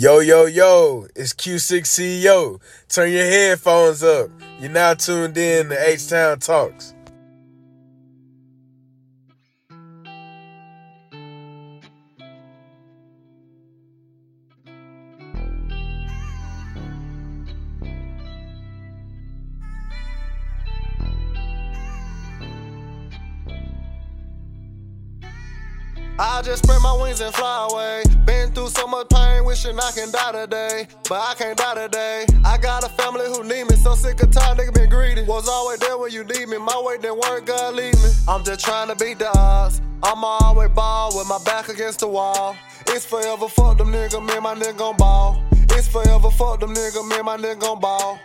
Yo, yo, yo, it's Q6 CEO. Turn your headphones up. You're now tuned in to H Town Talks. I just spread my wings and fly away. Been through so much pain, wishing I can die today. But I can't die today. I got a family who need me, so sick of time, nigga been greedy. Was always there when you need me, my way didn't work, God leave me. I'm just trying to beat the odds. I'm always ball with my back against the wall. It's forever fuck them nigga, me and my nigga gon' ball. It's forever fuck them nigga, me and my nigga gon' ball.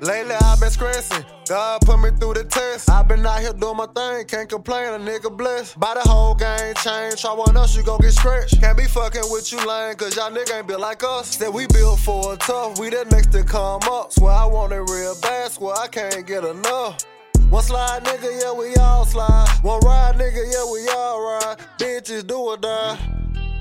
Lately I've been stressing. God put me through the test. I've been out here doing my thing, can't complain, a nigga blessed. By the whole game change, try one else, you gon' get scratched. Can't be fucking with you lame, cause y'all nigga ain't built like us. Said we built for a tough, we the next to come up. Swear I want it real bad, swear I can't get enough. One slide, nigga, yeah, we all slide. One ride, nigga, yeah, we all ride. Bitches do or die.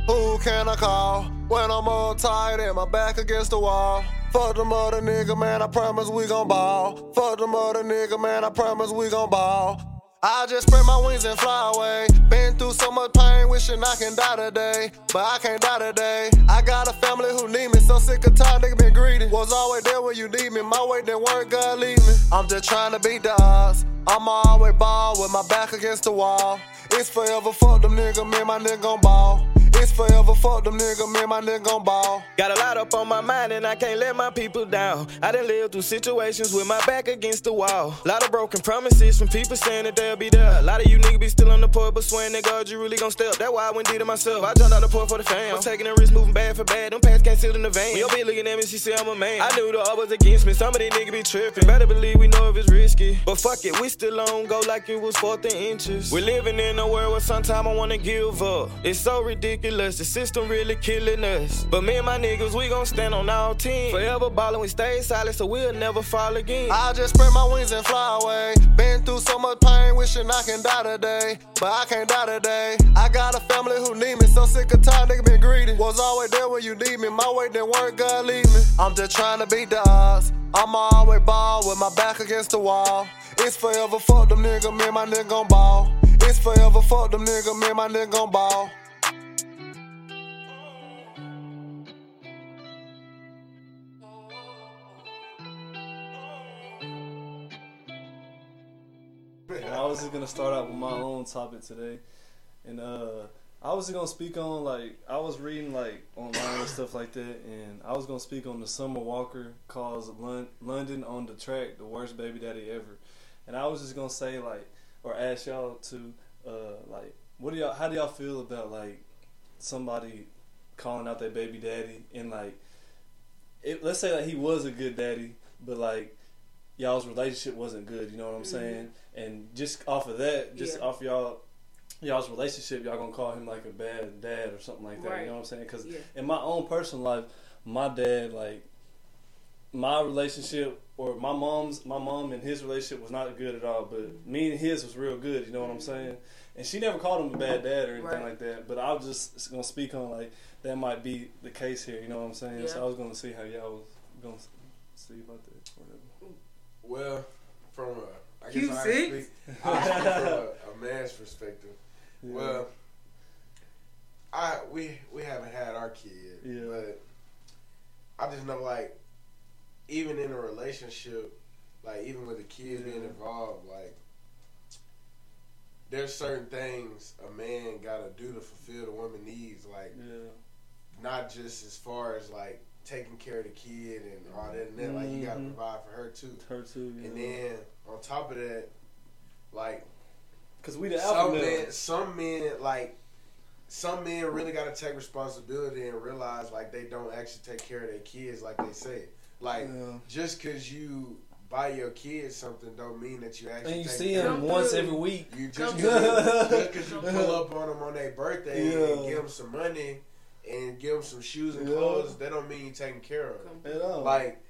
Who can I call when I'm all tired and my back against the wall? Fuck them other nigga, man, I promise we gon' ball. Fuck them other nigga, man, I promise we gon' ball. I just spread my wings and fly away. Been through so much pain, wishing I can die today. But I can't die today. I got a family who need me, so sick of time, nigga been greedy. Was always there when you need me, my way didn't work, God leave me. I'm just trying to beat the odds. I'm always ball with my back against the wall. It's forever fuck them nigga, me and my nigga gon' ball. It's forever fuck them nigga, me and my nigga gon' ball. Got a lot up on my mind and I can't let my people down. I done lived through situations with my back against the wall. Lot of broken promises from people saying that they'll be there. A lot of you niggas be still on the port, but swearing that God, you really gon' step. That's why I went did to myself. I jumped out the port for the fam. I'm taking a risk, moving bad for bad. Them pants can't sit in the vein. When your bitch looking at me, she say I'm a man. I knew the was against me. Some of these niggas be tripping. Better believe we know if it's risky. But fuck it, we still on go like it was fourth and inches. We're living in a world where sometimes I wanna give up. It's so ridiculous. The system really killing us. But me and my niggas, we gon' stand on our team. Forever ballin', we stay silent, so we'll never fall again. I just spread my wings and fly away. Been through so much pain, wishing I can die today. But I can't die today. I got a family who need me, so sick of time, nigga been greedy. Was always there when you need me, my way didn't work, God leave me. I'm just trying to beat the odds. I'm always ball with my back against the wall. It's forever fuck them nigga, me and my nigga gon' ball. It's forever fuck them nigga, me and my nigga gon' ball. I was just gonna start out with my own topic today, and uh, I was gonna speak on like I was reading like online and stuff like that, and I was gonna speak on the Summer Walker calls Lon- London on the track the worst baby daddy ever, and I was just gonna say like or ask y'all to uh, like what do y'all how do y'all feel about like somebody calling out their baby daddy and like it, let's say that he was a good daddy, but like y'all's relationship wasn't good. You know what I'm mm-hmm. saying? And just off of that, just Yeah. off y'all y'all's relationship, y'all gonna call him like a bad dad or something like that. Right. You know what I'm saying? Because Yeah. in my own personal life, my dad like my relationship or my mom's my mom and his relationship was not good at all. But mm-hmm. me and his was real good. You know what I'm mm-hmm. saying? And she never called him a bad dad or anything Right. like that. But I was just gonna speak on like that might be the case here. You know what I'm saying? So I was gonna see how y'all was gonna see about that. Whatever. Well, from a, I guess You I sick? speak, I speak from a, a man's perspective. Yeah. Well, I we we haven't had our kid, Yeah. but I just know like even in a relationship, like even with the kids being involved, like there's certain things a man gotta do to fulfill the woman needs, like yeah. not just as far as like taking care of the kid and all that and that, like you gotta Mhm. provide for her too. Her too. Yeah. And then on top of that, like Cause we the some men, some men like some men really got to take responsibility and realize like they don't actually take care of their kids like they say. Like Yeah. just because you buy your kids something don't mean that you actually And you see care him of Come once every week. You just because you through. pull up on them on their birthday and Yeah. give them some money and give them some shoes and Yeah. clothes, that don't mean you're taking care of them. At all. Like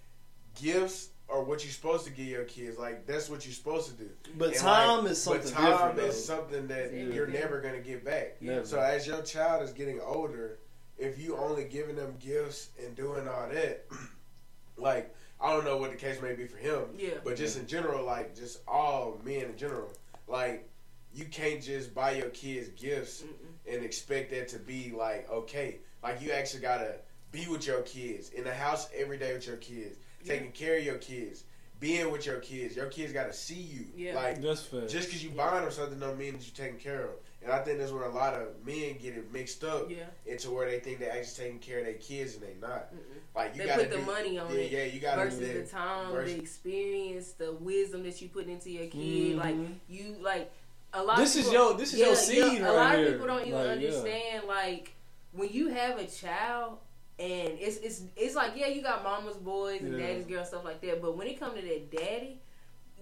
gifts are what you're supposed to give your kids. Like that's what you're supposed to do. but And, time like, is something but time different. is though. something that Yeah. you're never gonna get back. Never. So as your child is getting older, if you only giving them gifts and doing all that, like I don't know what the case may be for him, Yeah. but just in general, like just all men in general, like you can't just buy your kids gifts Mm-mm. And expect that to be like okay. Like you actually gotta be with your kids in the house every day with your kids, Yeah. taking care of your kids, being with your kids. Your kids gotta see you. Yeah. Like That's fair. just because you buying them something don't mean that you're taking care of. Them. And I think that's where a lot of men get it mixed up Yeah. into where they think they're actually taking care of their kids and they're not. Mm-mm. Like you They gotta put the do, money on yeah, it yeah, you gotta versus do the time, versus- the experience, the wisdom that you put into your kid. Mhm. Like you, like a lot. This of is people, your- this is your seed A right lot here. of people don't even Like, yeah. understand. Like when you have a child, and it's it's it's like yeah, you got mama's boys and Yeah. daddy's girl and stuff like that. But when it comes to that daddy,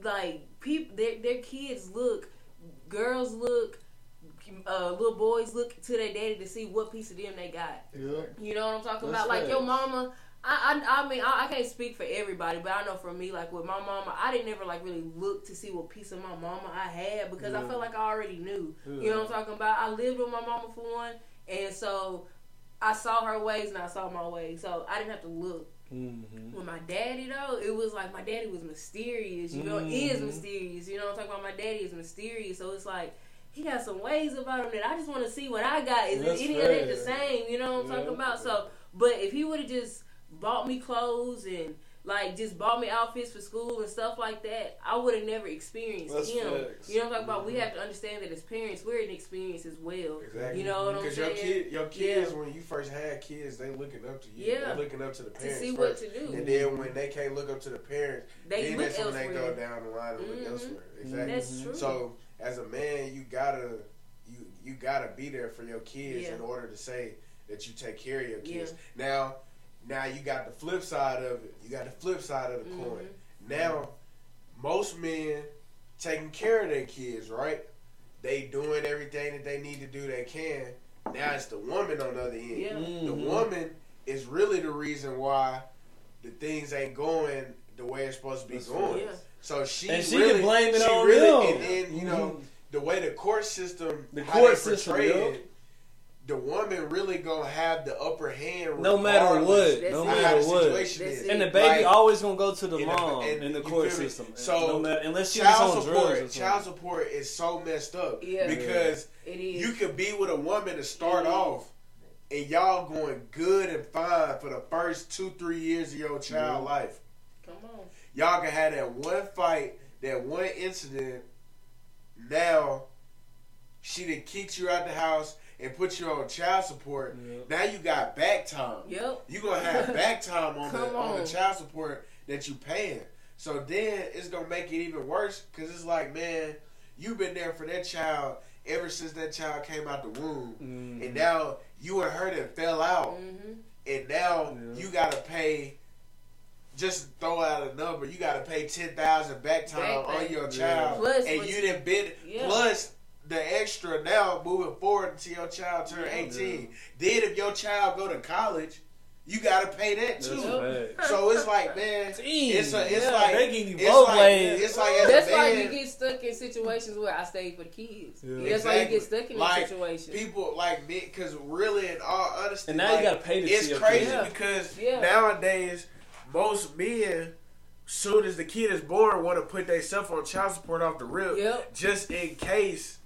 like people, their their kids look, girls look. Uh, little boys look to their daddy to see what piece of them they got. yeah. You know what I'm talking That's about? Like your mama. I, I, I mean I, I can't speak for everybody, but I know for me, like with my mama, I didn't ever like really look to see what piece of my mama I had because I felt like I already knew. Yeah. You know what I'm talking about? I lived with my mama for one, and so I saw her ways and I saw my ways, so I didn't have to look. Mm-hmm. With my daddy though, it was like my daddy was mysterious. You know, Mhm. is mysterious. You know what I'm talking about? My daddy is mysterious, so it's like. He got some ways about him that I just want to see what I got. Is That's any of that the same? You know what I'm Yeah. talking about? So, but if he would have just bought me clothes and like just bought me outfits for school and stuff like that, I would have never experienced That's him. facts. You know what I'm talking about? We Mhm. have to understand that as parents, we're an experience as well. Exactly. You know what I'm saying? Because saying? your kid, your kids, Yeah. when you first had kids, they looking up to you. Yeah. They looking up to the parents To parents see first. what to do. And then when they can't look up to the parents, They then look that's when they go down the line and look Mhm. elsewhere. Exactly. That's true. So as a man, you gotta you you gotta be there for your kids Yeah. in order to say that you take care of your kids. Yeah. Now, now you got the flip side of it. You got the flip side of the coin. Mhm. Now, most men taking care of their kids, right? They doing everything that they need to do. They can. Now it's the woman on the other end. Yeah. The Mhm. woman is really the reason why the things ain't going the way it's supposed to be That's going. Yeah. So she And she really, can blame it she on really, them. And then you know the way the court system, The court they system, portray it, the woman really gonna have the upper hand. No matter what, That's no it. of how matter the what. situation is. And the baby Like, always gonna go to the in the- mom and in the court system. So, no matter, unless she's on child drugs or support, something. child support is so messed up Yeah. because It is. you could be with a woman to start off, and y'all going good and fine for the first two three years of your child Yeah. life. Come on. Y'all can have that one fight, that one incident. Now, she done kicked you out the house and put you on child support. Yeah. Now you got back time. Yep. You gonna have back time on the Come on. the child support that you paying. So then it's gonna make it even worse because it's like, man, you've been there for that child ever since that child came out the womb, Mhm. and now you and her that fell out, hmm and now Yeah. you gotta pay. Just throw out a number. You gotta pay ten thousand back time Back on pay. your Yeah. child, Plus and you you- didn't bid. Yeah. Plus the extra now moving forward until your child turn Yeah. eighteen. Then if your child go to college, you gotta pay that too. Yep. So it's like, man, Dang, it's a, it's yeah, like they give you it's both like, ways. It's like as That's a why you get stuck in situations where I stay for the kids. Yeah. That's why you get stuck in Like, that situation. people like me, because really, in all honesty, And now like, you gotta pay to It's see crazy. Yeah. because Yeah. nowadays most men, soon as the kid is born, want to put themselves on child support off the rip, Yep. just in case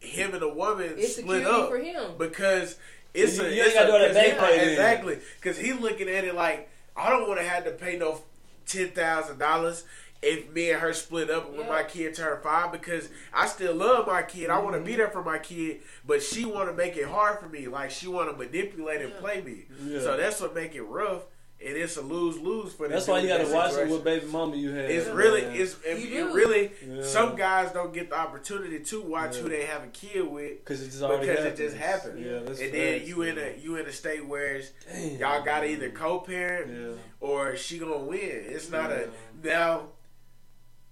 him and the woman It's split up for him. because it's You- a you ain't gotta a, do all that 'cause bank he- exactly because he looking at it like I don't want to have to pay no ten thousand dollars if me and her split up when Yeah. my kid turned five because I still love my kid. I want Mm-hmm. to be there for my kid, but she want to make it hard for me. Like she want to manipulate and Yeah. play me. Yeah. So that's what make it rough, and it's a lose lose for. the That's why you gotta watch it with baby mama you had. It's really, man. it's if You you really. Yeah. Some guys don't get the opportunity to watch Yeah. who they have a kid with Cause it just already because it just happened. Yeah, that's and then facts, you in man. a you in a state where it's, Damn. y'all got to either co-parent Yeah. or she gonna win. It's not Yeah. a now.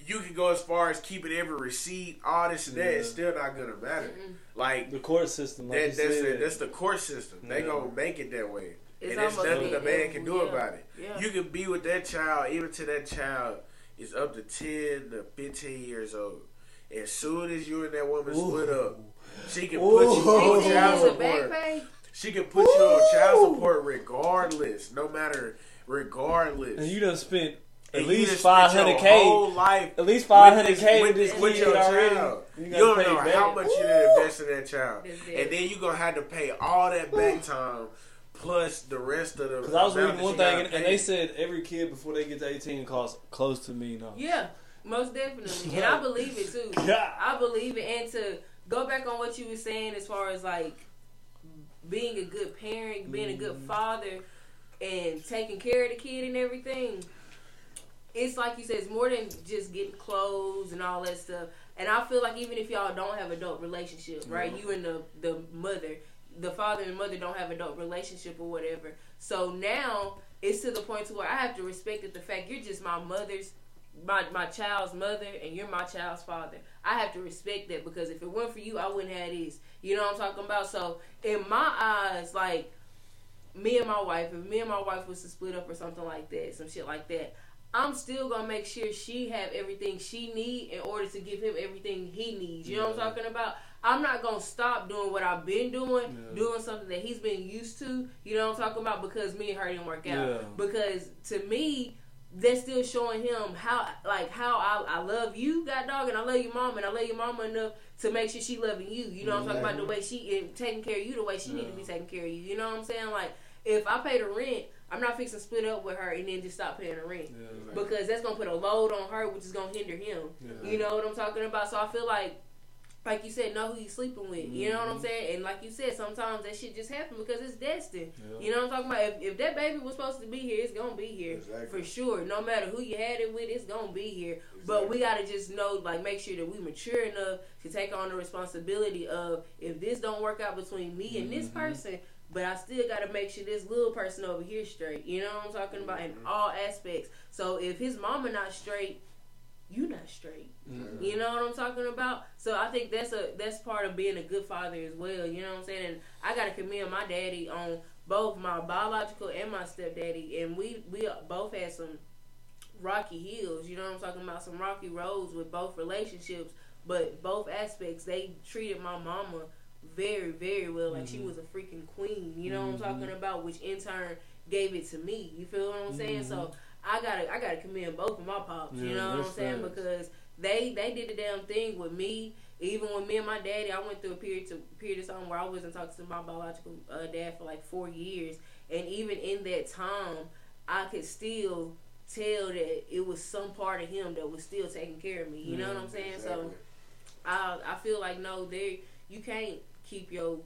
You can go as far as keeping every receipt, all this and that. It's still not gonna matter. Like The court system, like that, you that's the, that's the court system. They gonna make it that way, It's and there's almost nothing the man can do yeah. about it. Yeah. You can be with that child even to that child is up to ten to fifteen years old. As soon as you and that woman Ooh. split up, she can Ooh. put you on child It's a back support. She can put you on child support regardless, no matter regardless. And you done spent at least just spent five your whole k. life At least five hundred k this- with this with- with kid your already. child. You You gotta don't know back. how much you done invest in that child, and then you are gonna have to pay all that back time plus the rest of the. Because I was reading one thing, and, and they said every kid before they get to 18 costs close to me now. Yeah, most definitely, and I believe it too. Yeah. I believe it, and to go back on what you were saying as far as like being a good parent, being a good Mm-hmm. father, and taking care of the kid and everything. It's like you said, it's more than just getting clothes and all that stuff. And I feel like even if y'all don't have adult relationship, right? You and the the mother, the father and mother don't have adult relationship or whatever. So now it's to the point to where I have to respect that the fact you're just my mother's my my child's mother and you're my child's father. I have to respect that because if it weren't for you, I wouldn't have this. You know what I'm talking about? So in my eyes, like me and my wife, if me and my wife was to split up or something like that, some shit like that, I'm still gonna make sure she have everything she need in order to give him everything he needs. You know what I'm talking about? I'm not gonna stop doing what I've been doing, Yeah. doing something that he's been used to. You know what I'm talking about? Because me and her didn't work out. Yeah. Because to me, that's still showing him how like how I, I love you, God dog, and I love your mom, and I love your mama enough to make sure she loving you. You know what I'm talking about? The way she and taking care of you, the way she need to be taking care of you. You know what I'm saying? Like if I pay the rent, I'm not fixing to split up with her and then just stop paying the rent Yeah. because that's gonna put a load on her, which is gonna hinder him. Yeah. You know what I'm talking about? So I feel like, like you said, know who you sleeping with. You know what Mm-hmm. I'm saying? And like you said, sometimes that shit just happen because it's destined. Yeah. You know what I'm talking about? If, if that baby was supposed to be here, it's gonna be here Exactly. for sure. No matter who you had it with, it's gonna be here. But we gotta just know, like, make sure that we mature enough to take on the responsibility of if this don't work out between me and this Mm-hmm. person. But I still gotta make sure this little person over here straight. You know what I'm talking about in all aspects. So if his mama not straight, you not straight. Mhm. You know what I'm talking about? So I think that's a that's part of being a good father as well. You know what I'm saying? And I gotta commend my daddy on both my biological and my stepdaddy, and we we both had some rocky hills. You know what I'm talking about? Some rocky roads with both relationships, but both aspects they treated my mama very very well, like she mm-hmm. was a freaking queen. You know what I'm mm-hmm. talking about? Which in turn gave it to me. You feel what I'm saying? So mm-hmm. I gotta I gotta commend both of my pops. you know what I'm saying? facts. Because they they did the damn thing with me. Even with me and my daddy, I went through a period to period of time where I wasn't talking to my biological uh, dad for like four years, and even in that time, I could still tell that it was some part of him that was still taking care of me. You know what I'm saying? So I I feel like no, there you can't keep your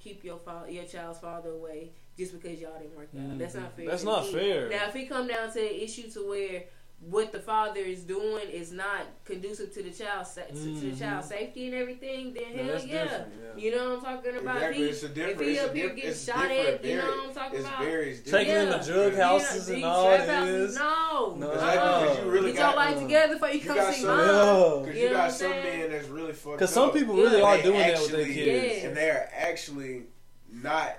keep your father your child's father away just because y'all didn't work out. That's not mm-hmm. fair. That's not me. fair. Now, if it come down to an issue to where what the father is doing is not conducive to the child's sa- to, to the mm-hmm. child's safety and everything, then Yeah, hell that's yeah. yeah. You know what I'm talking about? Exactly. If It's a he, different. if he it's up a here diff- getting shot different. at, you know what I'm talking it's about? very Taking different. in the drug You houses know, and these all trap it houses, is. No, No. Exactly, uh-uh. 'cause you really get your life together before you, You come got see some- mine. Yeah. Because You you, know got some saying? men that's really fucked Because some people really are doing that with their kids. And they're actually not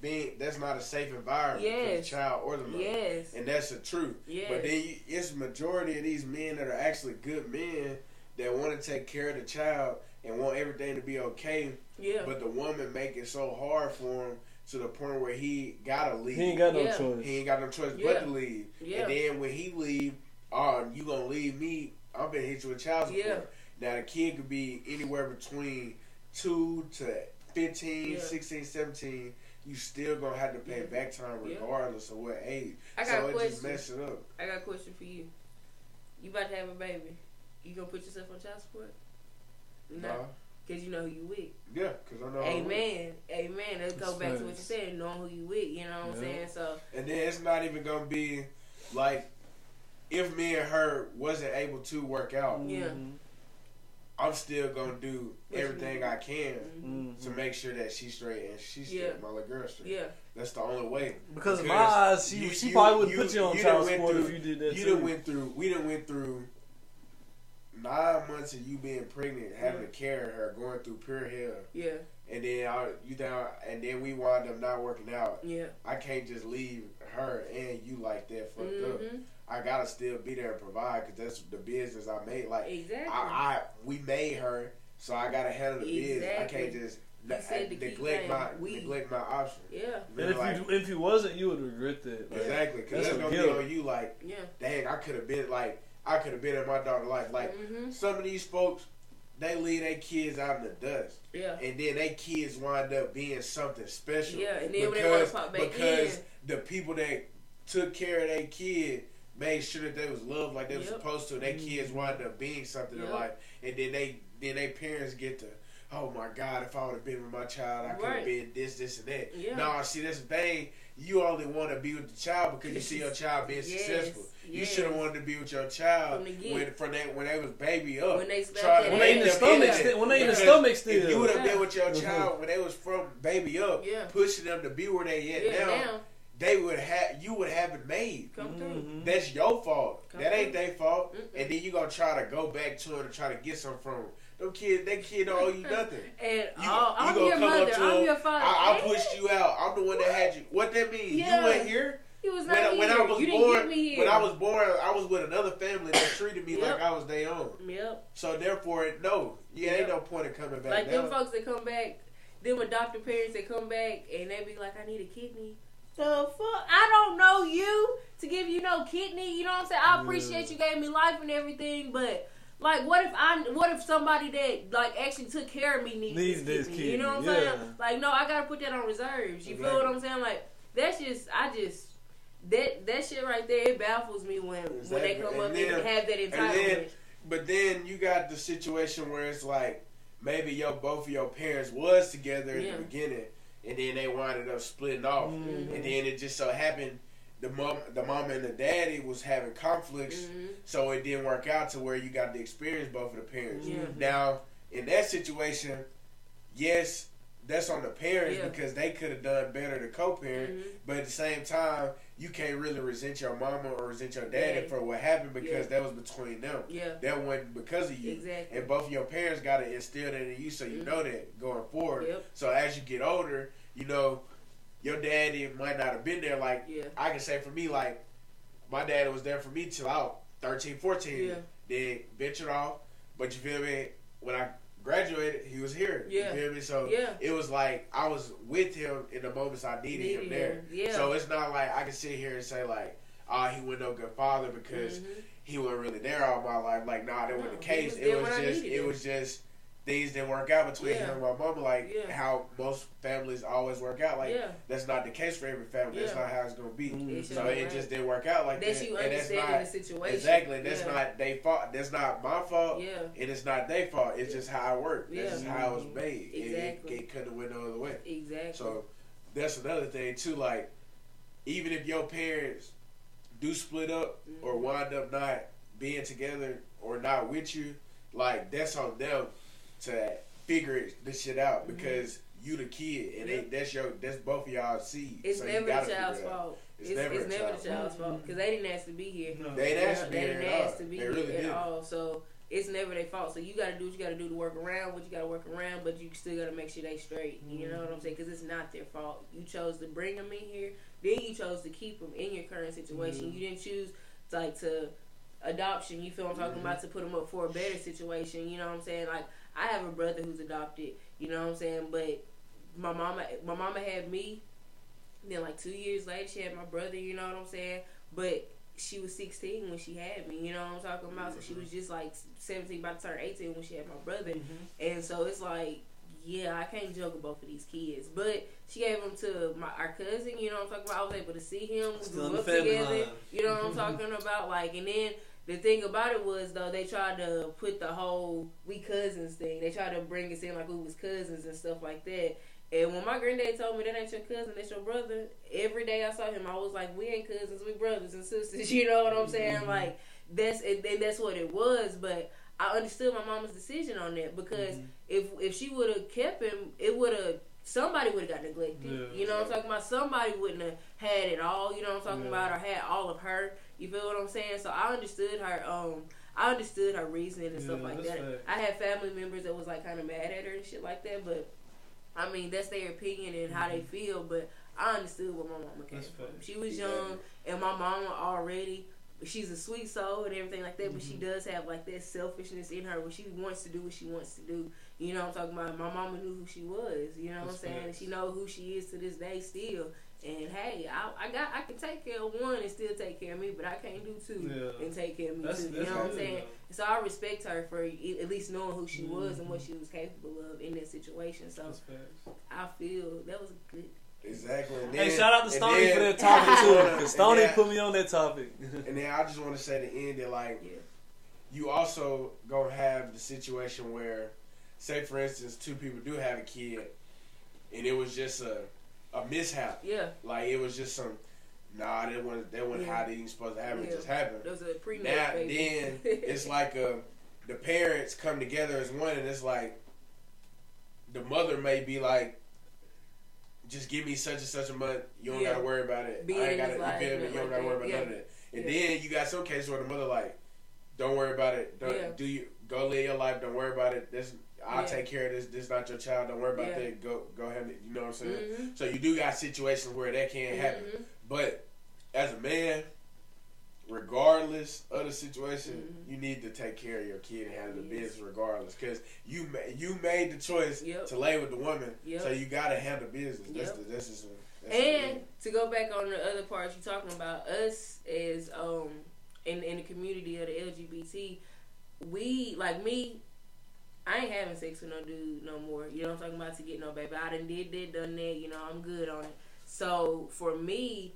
being. That's not a safe environment for the child or the mother. Yes. And that's the truth. Yes. But then you, it's majority of these men that are actually good men that want to take care of the child and want everything to be okay. Yeah. But the woman make it so hard for him to the point where he gotta leave. He ain't got no Yeah. choice. He ain't got no choice Yeah. but to leave. Yeah. And then when he leave, oh, you gonna leave me? I'm gonna hit you with child support. Yeah. Now the kid could be anywhere between two to 15, Yeah. 16, 17. You still gonna have to pay Yeah. back time Yeah. regardless of what age. I got so a it just question. mess it up. I got a question for you. You about to have a baby. You gonna put yourself on child support? No. Nah. Because you know who you with. Yeah, because I know. I'm with. Amen. Amen. Let's go That's back to what you facts. said, knowing who you with. You know what I'm saying? So, And then it's not even gonna be like if me and her wasn't able to work out. Yeah. Mhm. I'm still gonna do everything. I can mhm. Mhm. to make sure that she's straight and she's straight, Yeah. my little girl straight. yeah. That's the only way. Because in my eyes, she, you- she you- probably wouldn't put you on you child done went support if you did that you too. done went through. We done went through nine months of you being pregnant, having to carry her, going through pure hell, Yeah. and then I, you down, and then we wind up not working out. Yeah. I can't just leave her and you like that fucked up. hmm I gotta still be there and provide because that's the business I made. Like Exactly. I, I, we made her so I gotta handle the biz. I can't just You ne- said the key neglect my we. neglect my option. Yeah, You And if like, you if you wasn't, you would regret that. Like, exactly, because That's it's a gonna be on you. Like, yeah. dang, I could have been like, I could have been in my daughter's life. Like, hmm some of these folks, they leave their kids out in the dust, Yeah. and then they kids wind up being something special. Yeah, and then when they want because to pop back because in, the people that took care of their kid made sure that they was loved like they was supposed to. and Their kids wind up being something in life, and then they then their parents get to. Oh my God! If I would have been with my child, I could have Right. been this, this, and that. Yeah. No, see, that's the thing. You only want to be with the child because you see your child being Yes, successful. You should have wanted to be with your child From when from that when they was baby up. When they slapped Trying that to When they in the stomach, still, when they in the Because stomach If still. you would have Yeah. been with your Mhm. child when they was from baby up, Yeah. pushing them to be where they at yeah, now, now they would have you would have it made. come through. Mhm. That's your fault. Come that ain't their fault. Mm-mm. And then you gonna try to go back to it and try to get some from them. Them kids, that kid don't owe you nothing. And You, oh, you I'm gonna your come mother. up to I'm him, your father. I, I pushed you out. I'm the one that had you. What that mean? Yeah. You went here He was when, not I, here. when I was you born. get me here. When I was born, I was with another family that treated me Yep. like I was their own. Yep. So therefore, no, yeah, ain't no point in coming back. Like them folks that come back, them adopted parents that come back and they be like, I need a kidney. The fuck? I don't know you to give you no kidney. You know what I'm saying? I appreciate you gave me life and everything, but like, what if I? What if somebody that like actually took care of me needs, Needs this kidney? You know what I'm kidney, saying? Like, no, I gotta put that on reserves. You feel what I'm saying? Like, that's just, I just. That that shit right there, it baffles me when when they come And up then- and have that entitlement. But then you got the situation where it's like maybe your both of your parents was together in Yeah. the beginning, and then they winded up splitting off, Mm-hmm. and then it just so happened the mom, the mom and the daddy was having conflicts, Mhm. so it didn't work out to where you got to experience both of the parents. Yeah. Now in that situation, yes. That's on the parents Yeah. because they could have done better to co-parent, Mhm. but at the same time, you can't really resent your mama or resent your daddy Yeah. for what happened because Yeah. that was between them. Yeah. That wasn't because of you. Exactly. And both of your parents got to instill that in you so you Mhm. know that going forward. Yep. So as you get older, you know, your daddy might not have been there. Like, Yeah. I can say for me, like, my daddy was there for me till I was 13, 14. Yeah. Then ventured off. But you feel me? When I graduated, he was here. Yeah. You feel me? So Yeah. it was like I was with him in the moments I needed, him there. Yeah. So it's not like I can sit here and say like, "Ah, he wasn't no good father because Mhm. he wasn't really there all my life." Like, nah, that wasn't the case. was it was just, it was just things didn't work out between Yeah. him and my mama. Like Yeah. how most families always work out. Like Yeah. that's not the case for every family. That's not how it's gonna be. Mhm. So your it right. just didn't work out like That's that. you and that's not the situation. exactly. That's Yeah. not they fault. That's not my fault. Yeah. And it's not their fault. It's just how it worked. That's Yeah. just how it was made. It- Exactly. It, it couldn't have went no other way. Exactly. So that's another thing too. Like even if your parents do split up or Mhm. wind up not being together or not with you, like that's on them to figure it, this shit out mm-hmm. because you the kid and they, Mm-hmm. That's your that's both of y'all seed. it's so you never the gotta child's figure it out. fault. It's It's, never it's a never child's the child's fault because mm-hmm. they didn't ask to be here. No. They ain't asked to be they here didn't at ask to be They here really at did. all. So it's never their fault. So you got to do what you got to do to work around what you got to work around, but you still got to make sure they straight. You know what I'm saying? Because it's not their fault. You chose to bring them in here, then you chose to keep them in your current situation. Mm-hmm. You didn't choose like to adoption. You feel what I'm talking about to put them up for a better situation. You know what I'm saying? Like I have a brother who's adopted. You know what I'm saying? But my mama, my mama had me. Then like two years later, she had my brother. You know what I'm saying? But she was 16 when she had me. You know what I'm talking about? So she was just like 17, about to turn 18 when she had my brother. And so it's like, yeah, I can't juggle both of these kids. But she gave them to my our cousin. You know what I'm talking about? I was able to see him. We grew up together. line. You know what I'm talking about? Like, and then the thing about it was though they tried to put the whole we cousins thing. They tried to bring us in like we was cousins and stuff like that. And when my granddad told me that ain't your cousin, that's your brother, every day I saw him, I was like, we ain't cousins, we brothers and sisters. You know what I'm saying? Mm-hmm. Like that's and and that's what it was. But I understood my mama's decision on that because mm-hmm. if if she would have kept him, it would have somebody would have got neglected. Yeah. you know what I'm talking about? Somebody wouldn't have had it all. You know what I'm talking Yeah. about? Or had all of her. You feel what I'm saying? So I understood her. Um, I understood her reasoning and stuff like that. facts. I had family members that was like kind of mad at her and shit like that, but. I mean, that's their opinion and how they feel, but I understood where my mama came That's from. She was young, and my mama already, she's a sweet soul and everything like that, but she does have like that selfishness in her where she wants to do what she wants to do. You know what I'm talking about? My mama knew who she was. You know what I'm saying? She know who she is to this day still. And hey, I, I got I can take care of one and still take care of me, but I can't do two Yeah. and take care of me That's, too. You know what I'm saying? though. So I respect her for at least knowing who she was and what Mhm. she was capable of in that situation. So I feel that was good. Exactly. And Hey, shout out to and Stoney then- for that topic too, because And Stoney then- put me on that topic. And then I just want to say the end that like Yeah. you also gonna have the situation where, say for instance, two people do have a kid, and it was just a a mishap. Yeah. Like it was just some, nah, that wasn't that wasn't Yeah. how they even supposed to happen. It just happened. There was a prenup Now baby. then, it's like a, the parents come together as one, and it's like the mother may be like. Just give me such and such a month. You don't Yeah. gotta worry about it. Being I ain't gotta. life, feel You don't like gotta worry about Yeah. none of that. And Yeah. then you got some cases where the mother like, don't worry about it. Don't Yeah. do you go live your life. Don't worry about it. This I'll Yeah. take care of this. This not your child. Don't worry about Yeah. that. Go go ahead. You know what I'm saying? Mhm. So you do got situations where that can't happen. Mhm. But as a man, regardless of the situation, Mhm. you need to take care of your kid and handle the Yes. business regardless. Because you ma- you made the choice Yep. to lay with the woman, Yep. so you got to handle business. That's Yep. the, that's just. That's And to go back on the other part you're talking about, us as um in in the community of the LGBT, we like me. I ain't having sex with no dude no more. You know what I'm talking about to get no baby. I done did that, done that. You know I'm good on it. So for me,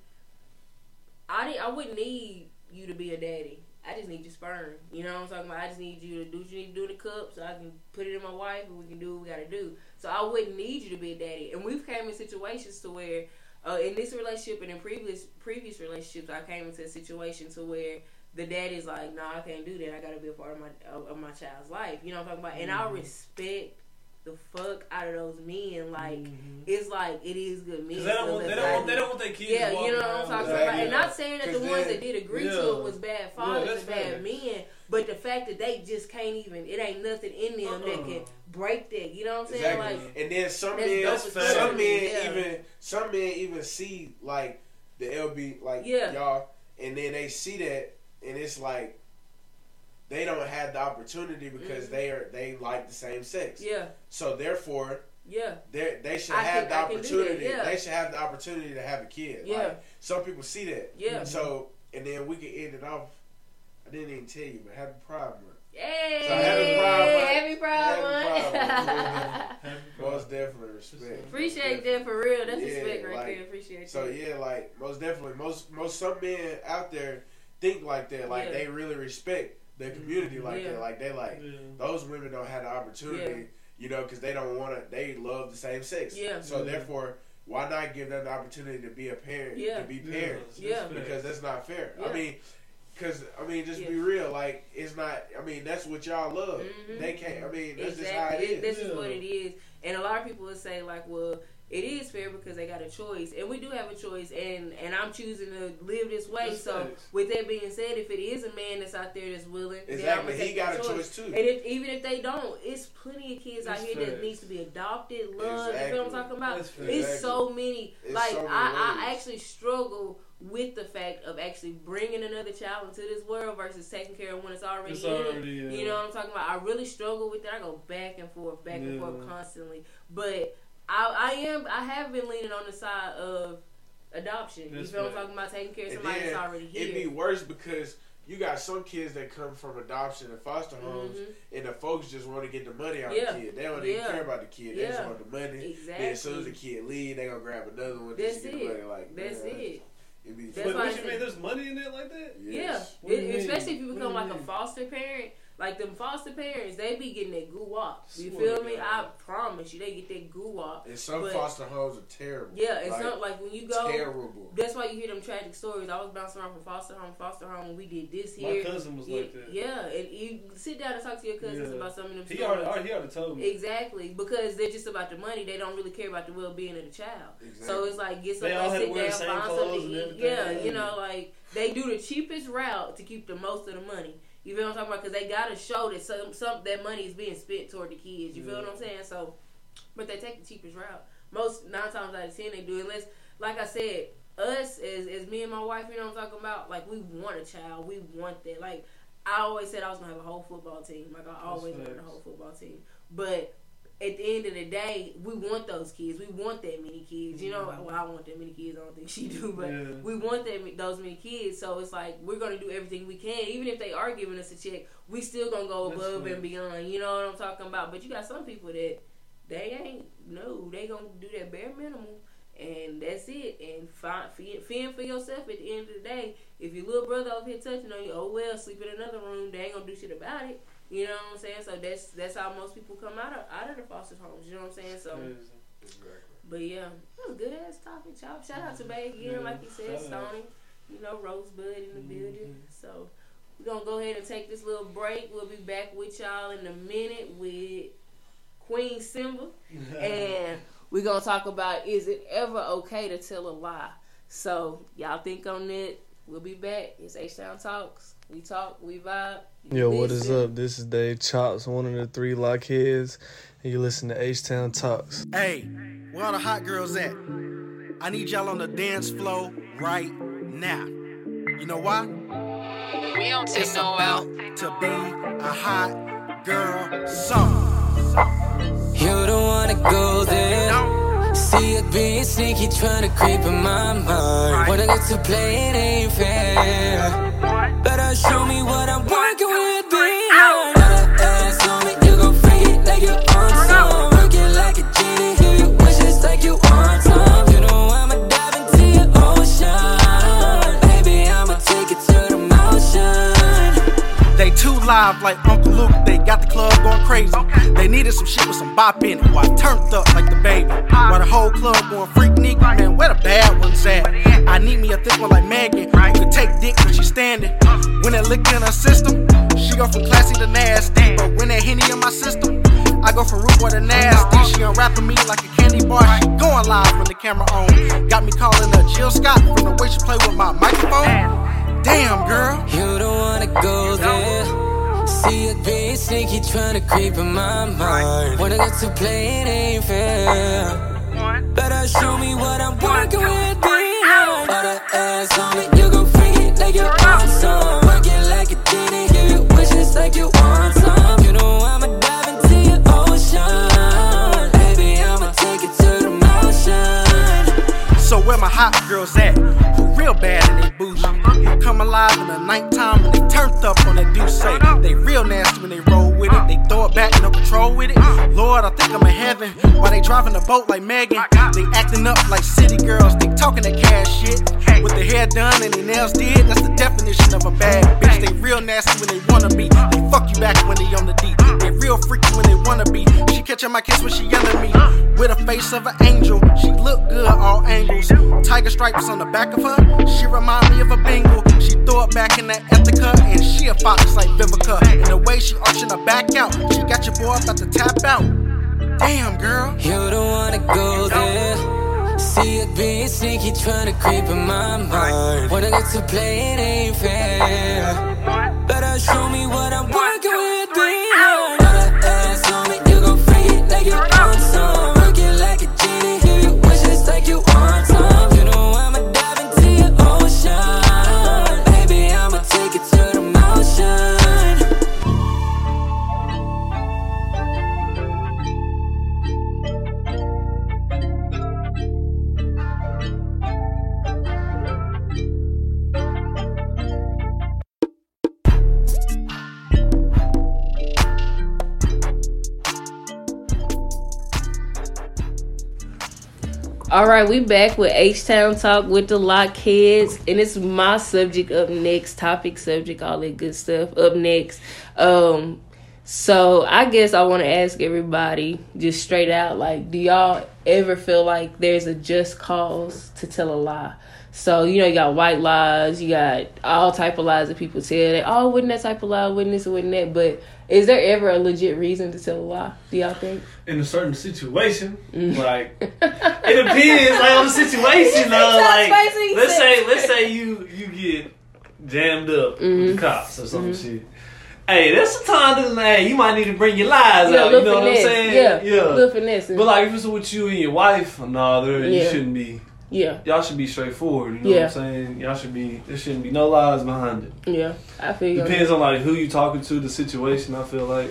I didn't. I wouldn't need you to be a daddy. I just need your sperm. You know what I'm talking about? I just need you to do what you need to do the cup so I can put it in my wife and we can do what we gotta do. So I wouldn't need you to be a daddy. And we've came in situations to where uh, in this relationship and in previous previous relationships, I came into a situation to where the daddy's like, "No, I can't do that. I gotta be a part of my of, of my child's life." You know what I'm talking about? And I mm-hmm. respect the fuck out of those men. Like mm-hmm. it's like it is good men. They don't want they don't want they don't want their kids. yeah, you know what I'm around talking about. Exactly. And not saying that the ones then- that did agree Yeah. to it was bad fathers that's and bad men, but the fact that they just can't even, it ain't nothing in them that Uh-uh. can break that. You know what I'm saying? Exactly. Like, and then some men, some men Yeah. even some men even see like the LB like Yeah. y'all, and then they see that, and it's like they don't have the opportunity because Mhm. they are they like the same sex. yeah, So therefore, yeah, they they should I have can- the I can do that, opportunity. yeah. They should have the opportunity to have a kid. Yeah. Like, some people see that. yeah. So and then we can end it off. I didn't even tell you, but happy Pride Month. Hey, So happy Pride Month. happy Pride Happy Pride Most definitely respect. Appreciate that for real. That's Yeah, respect right like, there. Appreciate you. So that. yeah, like most definitely, most most some men out there think like that. Like Yeah. they really respect their community like Yeah. that. Like they like Yeah. those women don't have the opportunity, you know, because they don't want to. They love the same sex. Yeah. So Yeah. therefore, why not give them the opportunity to be a parent? Yeah. To be parents Yeah. because that's not fair. Yeah. I mean. Cause I mean, just be real. Like it's not. I mean, that's what y'all love. Mhm. They can't. I mean, that's exactly. just how it is. This is what it is. And a lot of people will say like, well, it is fair because they got a choice, and we do have a choice, and and I'm choosing to live this way. That's so with that being said, if it is a man that's out there that's willing, then Exactly. He got a choice too. And if, even if they don't, it's plenty of kids out here that needs to be adopted, loved. You feel what I'm talking about? It's Exactly. so many. It's like so many I, I actually struggle with the fact of actually bringing another child into this world versus taking care of one that's already It's in it. yeah. You know what I'm talking about? I really struggle with that. I go back and forth, back and forth constantly. But I, I am, I have been leaning on the side of adoption. That's you feel what I'm talking about? Taking care of somebody then that's already here. It'd be worse because you got some kids that come from adoption and foster homes, Mhm. and the folks just want to get the money out Yeah. of the kid. They don't even Yeah. care about the kid. They just want the money. Exactly. Then as soon as the kid leave, they gonna grab another one That's just to get the it. money. Like That's man, it. It'd be That's But why I what you said- mean? There's money in it like that? Yes. What do you Yeah, mean? especially if you What do become like a foster parent. Like them foster parents, they be getting that goo wop. You Swear feel me? God. I promise you, they get that goo wop. And some But- foster homes are terrible. Yeah, it's like, not like when you go. terrible. That's why you hear them tragic stories. I was bouncing around from foster home, to foster home, and we did this here. My cousin was yeah, like that. Yeah, and you sit down and talk to your cousins Yeah. about some of them He stories. already, he already told me. Exactly, because they're just about the money. They don't really care about the well being of the child. Exactly. So it's like get They all somewhere, had to sit down, same find something to eat. Yeah, you know, like they do the cheapest route to keep the most of the money. You feel what I'm talking about? Because they gotta show that some some that money is being spent toward the kids. You feel what I'm saying? So, but they take the cheapest route. Most nine times out of ten they do. Unless, like I said, us as as me and my wife, you know what I'm talking about? Like we want a child. We want that. Like I always said I was gonna have a whole football team. Like I always wanted a whole football team. But at the end of the day, we want those kids. We want that many kids. You know, mm-hmm. well, I want that many kids. I don't think she do, but Yeah. we want that those many kids. So it's like we're gonna do everything we can, even if they are giving us a check. We still gonna go above and beyond. You know what I'm talking about? But you got some people that they ain't. No, they gonna do that bare minimum. And that's it. And find, fend, fend for yourself at the end of the day. If your little brother over here touching on you, oh well, sleep in another room. They ain't gonna do shit about it. You know what I'm saying? So that's that's how most people come out of out of the foster homes. You know what I'm saying? So, Exactly. but yeah, that was a good ass topic, y'all. Shout out to mm-hmm. Bay again, Yeah, like you said. Stoney. You know, Rosebud in the mm-hmm. building. So we're gonna go ahead and take this little break. We'll be back with y'all in a minute with Queen Simba, and we're gonna talk about is it ever okay to tell a lie? So y'all think on it. We'll be back. It's H Town Talks. We talk, we vibe. You Yo, what is up? This is Dave Chops, one of the three lockheads, and you listen to H Town Talks. Hey, where all the hot girls at? I need y'all on the dance floor right now. You know why? We don't take It's no about out. to be a hot girl summer. You don't wanna go there. See it being sneaky, trying to creep in my mind. Wanna get to play, it ain't fair. Better show me what I'm working live like Uncle Luke. They got the club going crazy. They needed some shit with some bop in it. While I turned up like the baby. While the whole club going Freaknik. Man, where the bad ones at? I need me a thick one like Megan. Who can take dick when she's standing. When it lick in her system, she go from classy to nasty. But when that henny in my system, I go from rude boy to nasty. Uh-huh. She unwrapping me like a candy bar. She going live when the camera on. Got me calling her Jill Scott from the way she play with my microphone. Damn, girl. You don't wanna go there. See it being sneaky, trying to creep in my mind. Wanna get to play, it ain't fair. Better show me what I'm working with behind. Got a ass on me, you gon' freak it like you want some. Work it like a genie, give you wishes like you want some. You know I'ma dive into your ocean. Baby, I'ma take it to the motion. So where my hot girls at? Who real bad and they bougie? Come alive in the nighttime and they turned up control with it. Lord, I think I'm in heaven. While they driving the boat like Megan, they acting up like city girls. They talking that cash shit. With their hair done and their nails did, that's the definition of a bad bitch. They real nasty when they wanna be. They fuck you back when they on the deep. They real freaky when they wanna be. She catching my kiss when she yelling me. With a face of an angel, she look good all angles. Tiger stripes on the back of her, she remind me of a Bengal. She throw it back in that Ethica, and she a fox like Vivica. And the way she arching her back out, she got your boy about to tap out. Damn, girl. You don't wanna go there. See it being sneaky, trying to creep in my mind. Wanna get to play, it ain't fair. Better show me what I'm working All right, we back with H Town Talk with the Lockheads, and it's my subject up next, topic subject, all that good stuff up next. Um, so I guess I want to ask everybody just straight out, like, do y'all ever feel like there's a just cause to tell a lie? So you know, you got white lies, you got all type of lies that people tell. That oh, wouldn't that type of lie, wouldn't this, wouldn't that? But is there ever a legit reason to tell a lie? Do y'all think? in a certain situation. Mm. Like it depends, like on the situation. though. like let's say, let's say you you get jammed up with the mm-hmm. cops or some mm-hmm. shit. Hey, that's the time to like you might need to bring your lies Yeah, out. You know what I'm saying? Yeah, yeah. little finesse. But like if it's with you and your wife, no, there you shouldn't be. Yeah, Y'all should be straightforward. You know Yeah. what I'm saying? Y'all should be. There shouldn't be no lies behind it. yeah, I feel you. Depends on like who you talking to, the situation. I feel like.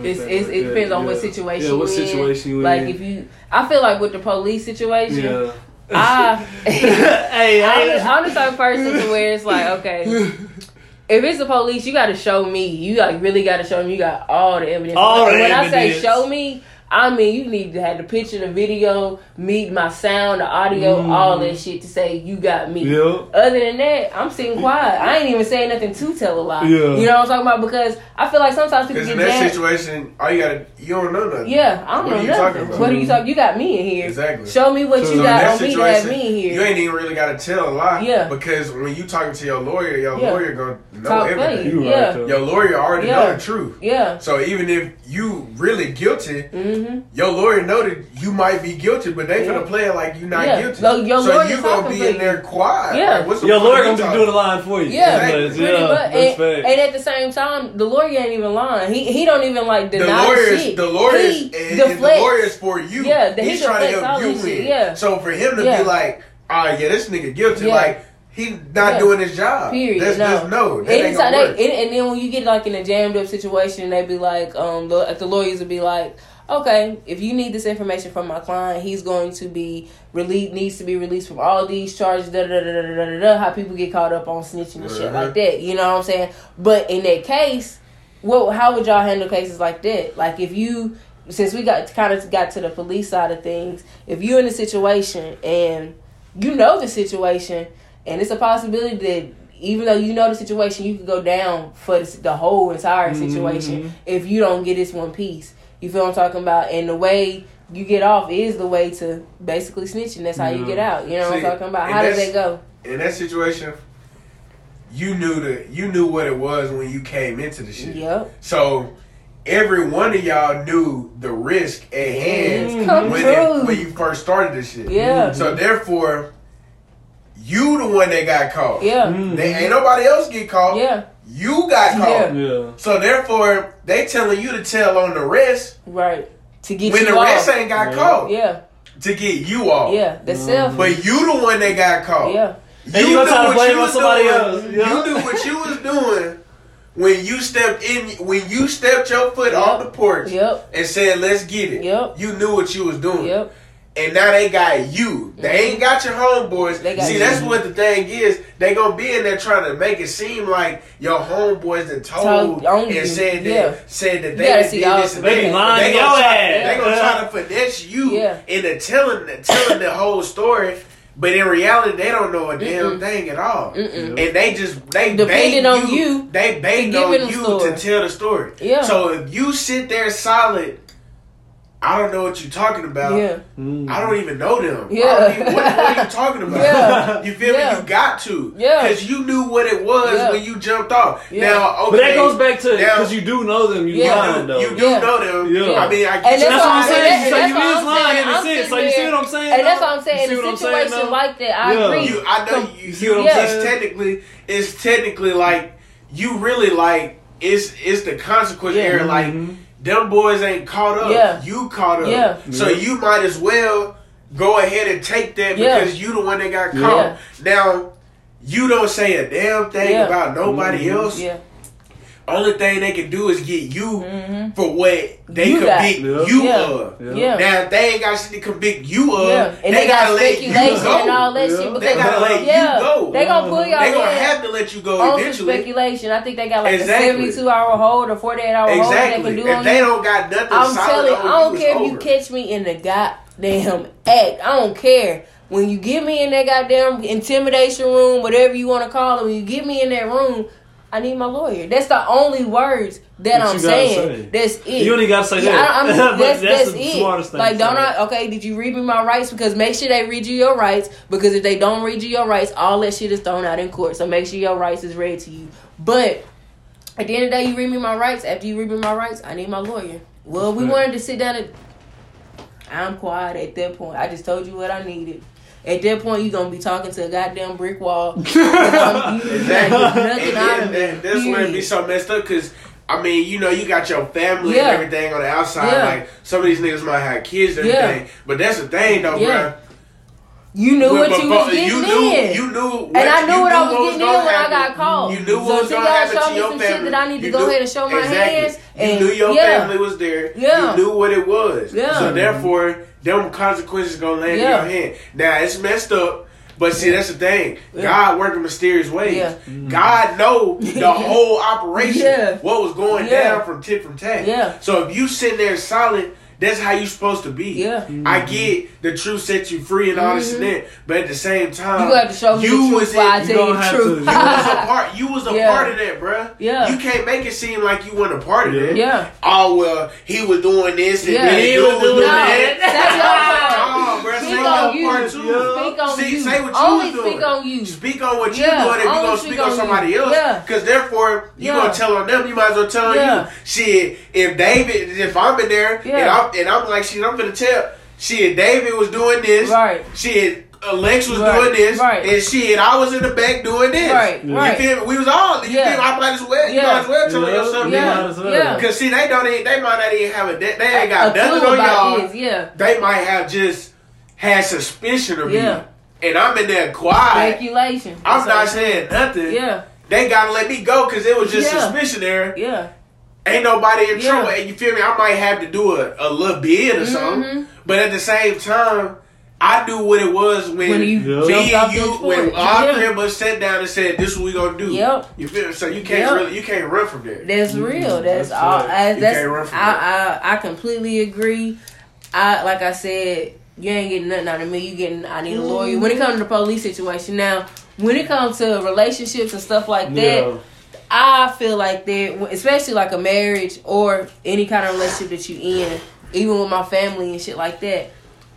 It's, it's, it yeah, depends on what situation Yeah, what situation you in. like in. if you, I feel like with the police situation, Yeah. I, hey, I'm, the, I'm the type of person to where it's like, okay, if it's the police, you got to show me. You like really got to show me. You got all the evidence. All the when I say show me, I mean you need to have the picture, the video, meet my sound, the audio, all that shit to say you got me. Yeah. Other than that, I'm sitting quiet. I ain't even saying nothing to tell a lie. Yeah. You know what I'm talking about? Because I feel like sometimes people Because get in that jammed. situation, all you gotta, you don't know nothing. Yeah, I don't What know are you nothing. talking about? What are you talking? You got me in here. Exactly. Show me what So you in got that on me to have situation, me in here. You ain't even really gotta tell a lie. Yeah. Because when you talking to your lawyer, your Yeah. lawyer gonna know Talk everything. You Yeah. though. Your lawyer already Yeah. know the truth. yeah. So even if you really guilty, Mm-hmm. Your lawyer know that you might be guilty, but they Yeah. finna play it like you're not Yeah. guilty. No, your so lawyer you gonna be in there quiet. Yeah. Like, what's Your point lawyer gonna be talking? doing the line for you. Yeah, Pretty Exactly. much, pretty yeah, much. And, and at the same time, the lawyer ain't even lying. He he don't even like The deny lawyers, shit. the lawyers, he and, and the deflects. lawyers for you. Yeah, the- he he's trying to help you win. yeah. So for him to Yeah. be like, oh yeah, this nigga guilty," Yeah. like he not Yeah. doing his job. Period. That's, no, that's no. That ain't gonna they, work. and, and then when you get like in a jammed up situation, and they be like, um, the, the lawyers would be like, okay, if you need this information from my client, he's going to be released, needs to be released from all these charges. Da da da da da da da. how people get caught up on snitching and shit Uh-huh. like that. You know what I'm saying? But in that case, well, how would y'all handle cases like that? Like if you since we got kind of got to the police side of things, if you're in a situation and you know the situation, and it's a possibility that even though you know the situation, you could go down for the, the whole entire situation if you don't get this one piece. You feel what I'm talking about? And the way you get off is the way to basically snitching. That's how you get out. You know what I'm talking about? How does that's- that go? in that situation, you knew the you knew what it was when you came into the shit. Yep. So every one of y'all knew the risk at hand Yes, come when it, when you first started this shit. Yeah. So mm-hmm. therefore, you the one that got caught. Yeah. They ain't nobody else get caught. Yeah. You got caught. Yeah. Yeah. So therefore, they telling you to tell on the rest Right. To get when you the rest ain't got Yeah. caught Yeah. to get you off. Yeah. The mm. self. But you the one that got caught. Yeah. And you gonna try to knew what blame you on was somebody doing. else, yeah. You knew what you was doing when you stepped in. When you stepped your foot Yep. off the porch Yep. and said, "Let's get it." Yep. You knew what you was doing. Yep. And now they got you. They mm-hmm. ain't got your homeboys. They got See, you. that's what the thing is. They gonna be in there trying to make it seem like your homeboys that told Told and you. said that Yeah. said that they did this and the that. They They gonna try, ass. they gonna try to finesse you Yeah. into telling telling the whole story. But in reality, they don't know a damn Mm-mm. thing at all, Mm-mm. and they just they Depending on you They bait on you story. to tell the story. Yeah. So if you sit there solid, I don't know what you're talking about. Yeah. Mm. I don't even know them. Yeah. I don't even, what, what are you talking about? Yeah. You feel Yeah. me? You got to. Yeah. Because you knew what it was Yeah. when you jumped off. Yeah. Now, okay. But that goes back to Now- because you do know them. You Yeah. lying though. You do Yeah. know them. Yeah. I mean, I And get that's you. That's what I'm and saying. that- So that's you what is I'm lying saying. in a I'm sense. So you see what I'm saying? And that's what I'm saying. In what a I'm saying, situation like that, I Yeah. agree. You, I know Com- you, see what I'm saying? It's technically, it's technically like you really like it's it's the consequence Yeah. area. Like mm-hmm. Them boys ain't caught up. Yeah. You caught up. Yeah. So you might as well go ahead and take that Yeah. because you the one that got Yeah. caught. Now you don't say a damn thing Yeah. about nobody mm-hmm. else. Yeah. Only thing they can do is get you Mhm. for what they You convict Yeah. you Yeah. of. Yeah. Yeah. Now if they ain't got shit to convict you of. Yeah, and they, gotta got let you go. and all that Yeah. shit. They gotta let yeah, you go. They gonna pull y'all They gonna have to let you go on some eventually. speculation. I think they got like Exactly. a seventy-two hour hold or forty-eight hour hold they Exactly. can do If on they you. don't got nothing. I'm telling I don't it's care if you catch me in the goddamn act. I don't care. When you get me in that goddamn intimidation room, whatever you want to call it, when you get me in that room, I need my lawyer. That's the only words that I'm saying. say. That's it. You only gotta say Yeah, that. I, I'm, But that's, that's that's, the it. smartest thing Like, don't. I? Okay, did you read me my rights? Because make sure they read you your rights. Because if they don't read you your rights, all that shit is thrown out in court. So make sure your rights is read to you. But at the end of the day, you read me my rights. After you read me my rights, I need my lawyer. Well, we Right. wanted to sit down and. I'm quiet at that point. I just told you what I needed. At that point, you gonna be talking to a goddamn brick wall. you, Exactly. nothing And out of that- that's where it be so messed up because. I mean, you know, you got your family Yeah. and everything on the outside. Yeah. Like some of these niggas might have kids and Yeah. everything, but that's the thing, though, Yeah. bruh. You knew what you was getting you knew, in. You knew, what, and I knew you what I was what getting in when I happen. got got caught. You knew So what was gonna y'all happen to me your some family. shit that I need to You go knew- ahead and show my exactly. hands. You knew your yeah. family was there. Yeah. You knew what it was. Yeah. So therefore, them consequences gonna land Yeah. in your hand. Now it's messed up. But see, that's the thing. Yeah. God working mysterious ways. Yeah. Mm-hmm. God know the whole operation, Yeah. what was going Yeah. down from tip from tat. Yeah. So if you sitting there silent, that's how you supposed to be. Yeah. I get the truth set you free and all this and mm-hmm. that, but at the same time, You got to show me you the truth was before I in, tell you gonna the have truth. to- you was a part. You was a Yeah. part of that, bruh. Yeah. You can't make it seem like you weren't a part of that. Yeah. Oh well, he was doing this and Yeah. then He dude was was doing doing that. that. That's your part. Bruh, Speak say on your you. part too. Speak on See, you. say what you Only was doing. speak on you. Speak on what you Yeah, doing if you only gonna speak speak on on somebody you. else. Yeah. Cause therefore you Yeah. gonna tell on them. You might as well tell on Yeah. you. Shit, if David, if I'm in there and I'm and I'm like, shit, I'm gonna tell. Shit, David was doing this. Right. Shit. Alex was Right, doing this, right. and shit, I was in the back doing this. Right, You right. feel me? We was all. You Yeah. feel me? I might as well. You Yeah. might as well tell on Yeah. yourself. You Yeah. might as well. Yeah. Cause see, they don't. Even, they might not even have a. They, they ain't got a nothing on y'all. this. Yeah. They might have just had suspicion of Yeah. me, and I'm in there quiet. Speculation. I'm That's not saying nothing. Yeah. They gotta let me go because it was just Yeah. suspicion there. Yeah. Ain't nobody in Yeah. trouble. And you feel me? I might have to do a, a little bid or something. Mhm. But at the same time, I knew what it was when, When you me and you, when all Yeah. three of us sat down and said, "This is what we gonna do." Yep. You feel me? So you can't Yep. really, you can't run from there. That's real. That's, That's all. right. I, You that's can't run from I, I I completely agree. I like I said, you ain't getting nothing out of me. You getting I need a lawyer. When it comes to the police situation, now when it comes to relationships and stuff like that, Yeah. I feel like that, especially like a marriage or any kind of relationship that you in, even with my family and shit like that.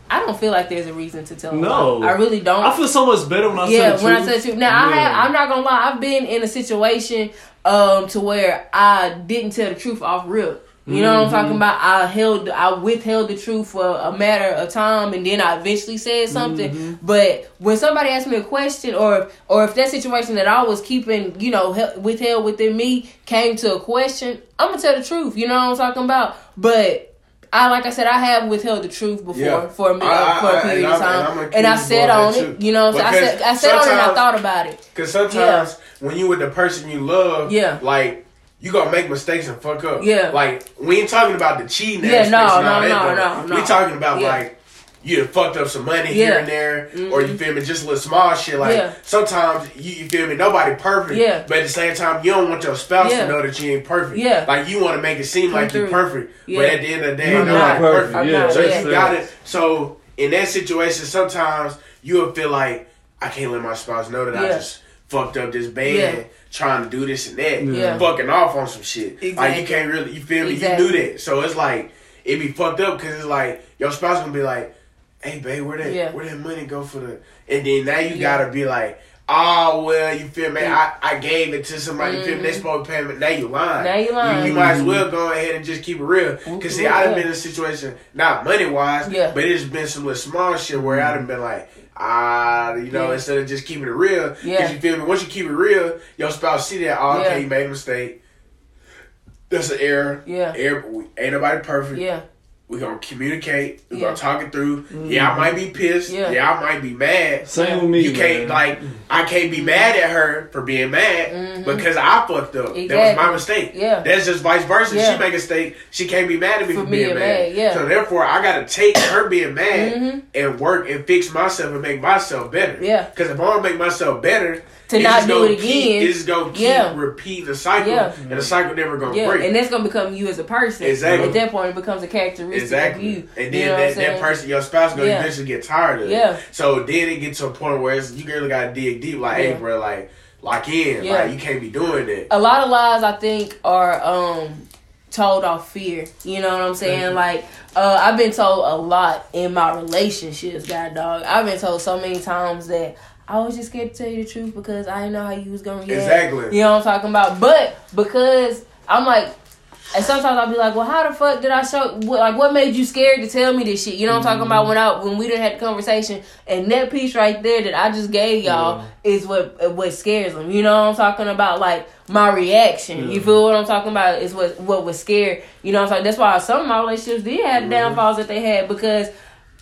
I don't feel like there's a reason to tell. No. I really don't. I feel so much better when I yeah, say when I truth. said truth. Now I have. I'm not gonna lie. I've been in a situation um to where I didn't tell the truth off rip. You know what I'm Mm-hmm. talking about? I held, I withheld the truth for a matter of time, and then I eventually said something. Mm-hmm. But when somebody asked me a question, or or if that situation that I was keeping, you know, hel- withheld within me came to a question, I'm gonna tell the truth. You know what I'm talking about? But I, like I said, I have withheld the truth before Yeah. for a, minute, I- I- for a period of time, and and I said on it. too. You know, what I'm saying? I said I said on it, and I thought about it. Cause sometimes when you with the person you love, Yeah. like you gonna make mistakes and fuck up. Yeah. Like we ain't talking about the cheating. Yeah, aspects no, no, that, no, no, We talking about Yeah. like you done fucked up some money Yeah. here and there, or mm-hmm. you feel me, just a little small shit. Like Yeah. sometimes you, you feel me, nobody perfect. Yeah. But at the same time, you don't want your spouse Yeah. to know that you ain't perfect. Yeah. Like you want to make it seem Come like you're perfect, Yeah. but at the end of the day, You're nobody not perfect. perfect, yeah. So Yeah. you got it. So in that situation, sometimes you'll feel like I can't let my spouse know that I just fucked up this band, Yeah. Trying to do this and that, Yeah. fucking off on some shit. Like you can't really, you feel me? Exactly. You do that, so it's like it be fucked up because it's like your spouse gonna be like, "Hey, babe, where that Yeah. where that money go for the?" And then now you Yeah. gotta be like. Oh well, you feel me? Mm. I, I gave it to somebody. You feel me? They mm-hmm. supposed to pay me. Now you lying. Now you lying. You, might as mm-hmm. well go ahead and just keep it real. Mm-hmm. Cause see, I've been in a situation, not money wise, Yeah. but it's been some little small shit where I've been like, ah, you know, Yeah. instead of just keeping it real. Yeah. You feel me? Once you keep it real, your spouse see that, oh, okay, Yeah. you made a mistake. That's an error. Yeah. Error. Ain't nobody perfect. Yeah. We gonna communicate. We Yeah. gonna talk it through. Yeah, I might be pissed. Yeah. Yeah, I might be mad. Same with me. You can't man. like I can't be mad at her for being mad because I fucked up. That was Mm-hmm. My mistake. Yeah. That's just vice versa. Yeah. She make a mistake, she can't be mad at me For for, being being mad. mad, yeah. So therefore I gotta take her being mad Mhm. and work and fix myself and make myself better. Yeah. Because if I wanna make myself better, To it's not just do gonna it keep- again. It's gonna keep Yeah. repeating the cycle Yeah. and the cycle never gonna Yeah, break. and that's gonna become you as a person. Exactly. At that point, it becomes a characteristic Exactly. you. And You then know that, that person, your spouse, gonna Yeah. eventually get tired of it. Yeah. So then it gets to a point where it's, you really gotta dig deep. Like, hey, bro, like, lock in. Yeah. Like, you can't be doing that. a lot of lies I think are um told off fear. You know what I'm saying? Mm-hmm. Like uh I've been told a lot in my relationships, God dog. I've been told so many times that I was just scared to tell you the truth because I didn't know how you was gonna react. Exactly. You know what I'm talking about? But because I'm like and sometimes I'll be like, well, how the fuck did I show? What, like, what made you scared to tell me this shit? You know what I'm talking about? Mm-hmm. When I when we didn't have the conversation, and that piece right there that I just gave y'all is what what scares them. You know what I'm talking about? Like my reaction. You feel what I'm talking about? Is what what was scared. You know what I'm saying? That's why some of my relationships did have downfalls that they had because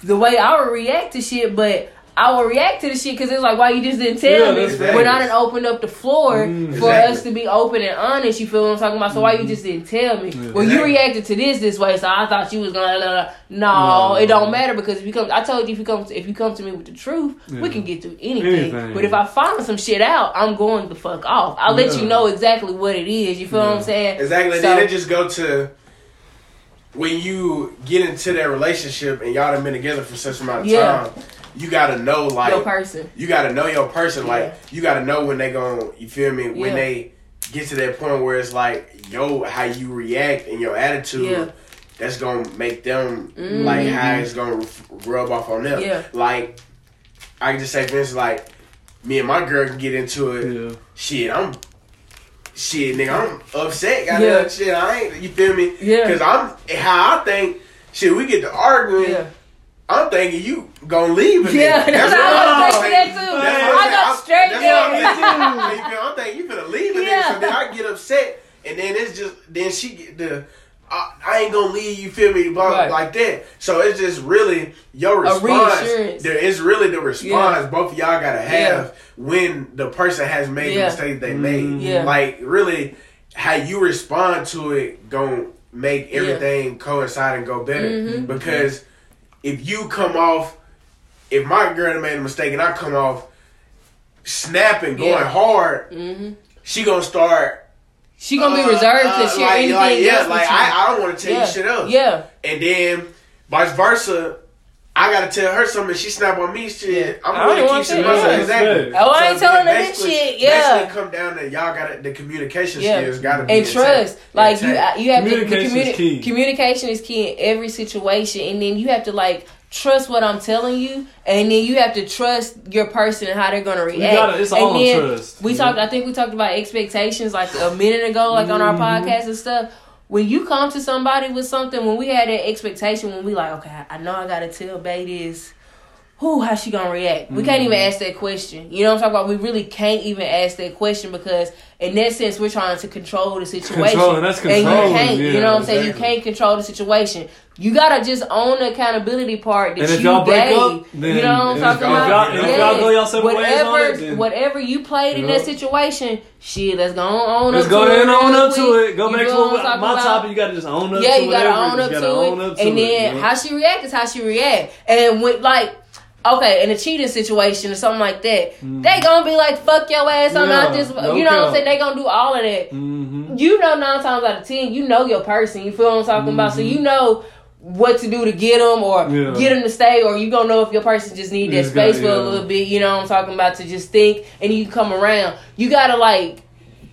the way I would react to shit, but I will react to the shit because it's like, why you just didn't tell Yeah, me that's facts. when I done opened up the floor Mm. for Exactly. us to be open and honest. You feel what I'm talking about? So why you just didn't tell me? Yeah. Well, you reacted to this this way, so I thought you was gonna. la, la, la. No, No. it don't matter because if you come, I told you if you come, if you come to me with the truth, we can get through anything. Anything. But if I find some shit out, I'm going the fuck off. I'll let you know exactly what it is. You feel what I'm Yeah. saying? Exactly. So- then it just go to when you get into that relationship and y'all have been together for such amount of Yeah. time. You gotta know like Your person. you gotta know your person. Like you gotta know when they gon' you feel me when Yeah. they get to that point where it's like yo how you react and your attitude. Yeah. That's gonna make them Mhm. like how it's gonna rub off on them. Yeah. Like I can just say for instance like me and my girl can get into it. Yeah. Shit, I'm shit, nigga. I'm upset. Got Yeah. shit. I ain't. You feel me? Yeah. Cause I'm how I think. Shit, we get to arguing. Yeah. I'm thinking you gonna leave. a Yeah, that's what I was thinking that too. That's I I'm got saying. straight I'm there. feel- I'm thinking you finna leave nigga. Yeah. So then I get upset, and then it's just then she get the. I, I ain't gonna leave. You feel me? Blah, Right. like that. So it's just really your response. There is really the response both of y'all gotta have Yeah. when the person has made Yeah. the mistake they made. Yeah. Like really, how you respond to it gonna make everything coincide and go better. Mhm. Because if you come off, if my girl made a mistake and I come off snapping, going Yeah. hard, hmm she gonna start. She gonna be uh, reserved uh, to share like, anything like, yeah, else like. I, I don't want to tell yeah. you shit up. Yeah. And then vice versa. I gotta tell her something. She snap on me. Shit, Yeah. I I'm don't gonna want keep shit to, myself. yeah. Exactly. Oh, I ain't So telling her this shit, yeah. Basically, come down to y'all got the communication Yeah. skills got to be and trust. intact. Like you, Intact. you have to. The Communication is key. Communication is key in every situation, and then you have to like trust what I'm telling you, and then you have to trust your person and how they're gonna react. gotta- it's and all on then trust. We Mhm. talked. I think we talked about expectations like a minute ago, like on our Mm-hmm. podcast and stuff. When you come to somebody with something, when we had that expectation, when we like, okay, I know I gotta tell Bay this. Who, how she gonna react? We can't even Mm-hmm. ask that question. You know what I'm talking about? We really can't even ask that question because, in that sense, we're trying to control the situation. Controlling, that's And you can't. you know what I'm saying? You can't control the situation. You gotta just own the accountability part that And if you y'all gave. up, then you know what I'm talking y'all- about? if y'all go y'all separate ways whatever, on it, then- whatever you played in Yeah. that situation, shit, let's go on Let's up go to ahead it. and own up to it. Go You back to what, my about? topic. You gotta just own up Yeah, to you gotta whatever. own up gotta to own up to it. and then you how she react is how she react. And with like, okay, in a cheating situation or something like that, they gonna be like, "Fuck your ass, I'm out Mm. This." no you know what I'm saying? They gonna do all of that. Mhm. You know, nine times out of ten, you know your person. You feel what I'm talking about? So you know what to do to get them or Yeah. get them to stay, or you gonna know if your person just need that Just space got- for a little bit. You know what I'm talking about? To just think and you come around. You gotta like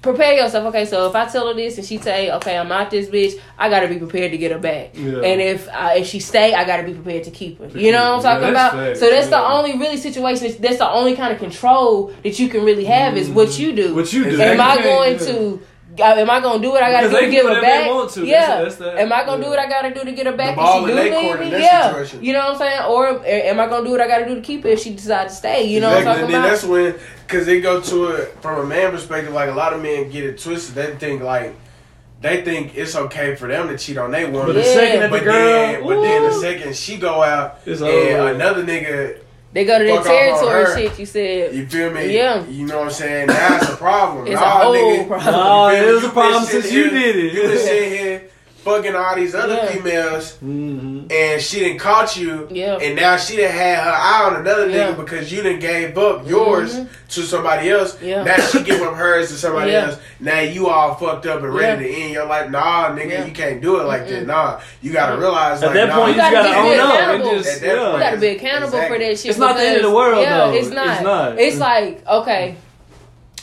prepare yourself. Okay, so if I tell her this and she say, "Okay, I'm out this bitch," I gotta be prepared to get her back. Yeah. And if uh, if she stay, I gotta be prepared to keep her. You know what I'm talking that's about? facts, So that's the only really situation. That's the only kind of control that you can really have is what you do. What you do. Am I Yeah. going to? Uh, Am I gonna do what I gotta do to can give her back? to. Yeah. That's- that's. Am I gonna do what I gotta do to get her back The if she in do leave court me? Yeah. situation. You know what I'm saying? Or am I gonna do what I gotta do to keep her if she decides to stay? You know exactly. what I'm And talking then about? that's when, because they go to it from a man perspective. Like a lot of men get it twisted. They think like they think it's okay for them to cheat on their woman. But the Yeah. second the But girl, then, but then the second she go out It's and over. another nigga, They go to that Fuck off on territory shit. You said. you feel me? Yeah. You know what I'm saying? That's a problem. It's a whole nigga, problem. Nah, it was a problem since you did it. You been sitting here fucking all these other Yeah. females, Mhm. and she didn't caught you, Yeah. and now she didn't had her eye on another Yeah. nigga because you didn't gave up yours Mhm. to somebody else. Yeah. Now she give up hers to somebody Yeah. else. Now you all fucked up and ready Yeah. to end your life. Nah, nigga, Yeah. you can't do it like that. Mm-mm. Nah, you gotta realize that. At like, that nah, point, you just gotta gotta own up and just At that yeah. You gotta be accountable Exactly. for that shit. It's not the end of the world, Yeah, though. it's not. It's not. It's like okay,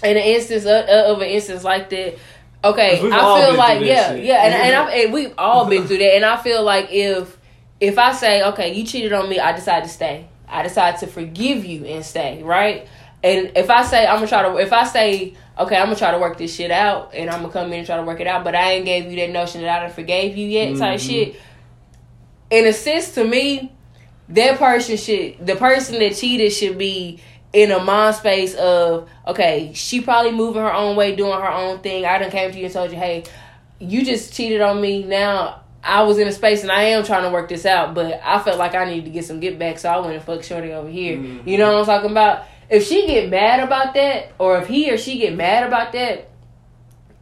in an instance of, of an instance like that. Okay, I feel like yeah, shit. yeah, and and, I, and we've all been through that. And I feel like if if I say okay, you cheated on me, I decide to stay. I decide to forgive you and stay. Right. And if I say I'm gonna try to, if I say okay, I'm gonna try to work this shit out, and I'm gonna come in and try to work it out, but I ain't gave you that notion that I done forgave you yet, type Mhm. shit. In a sense, to me, that person should the person that cheated should be in a mind space of okay, she probably moving her own way, doing her own thing. I done came to you and told you, hey, you just cheated on me. Now I was in a space and I am trying to work this out, but I felt like I needed to get some get back, so I went and fucked Shorty over here. Mm-hmm. You know what I'm talking about? If she get mad about that, or if he or she get mad about that,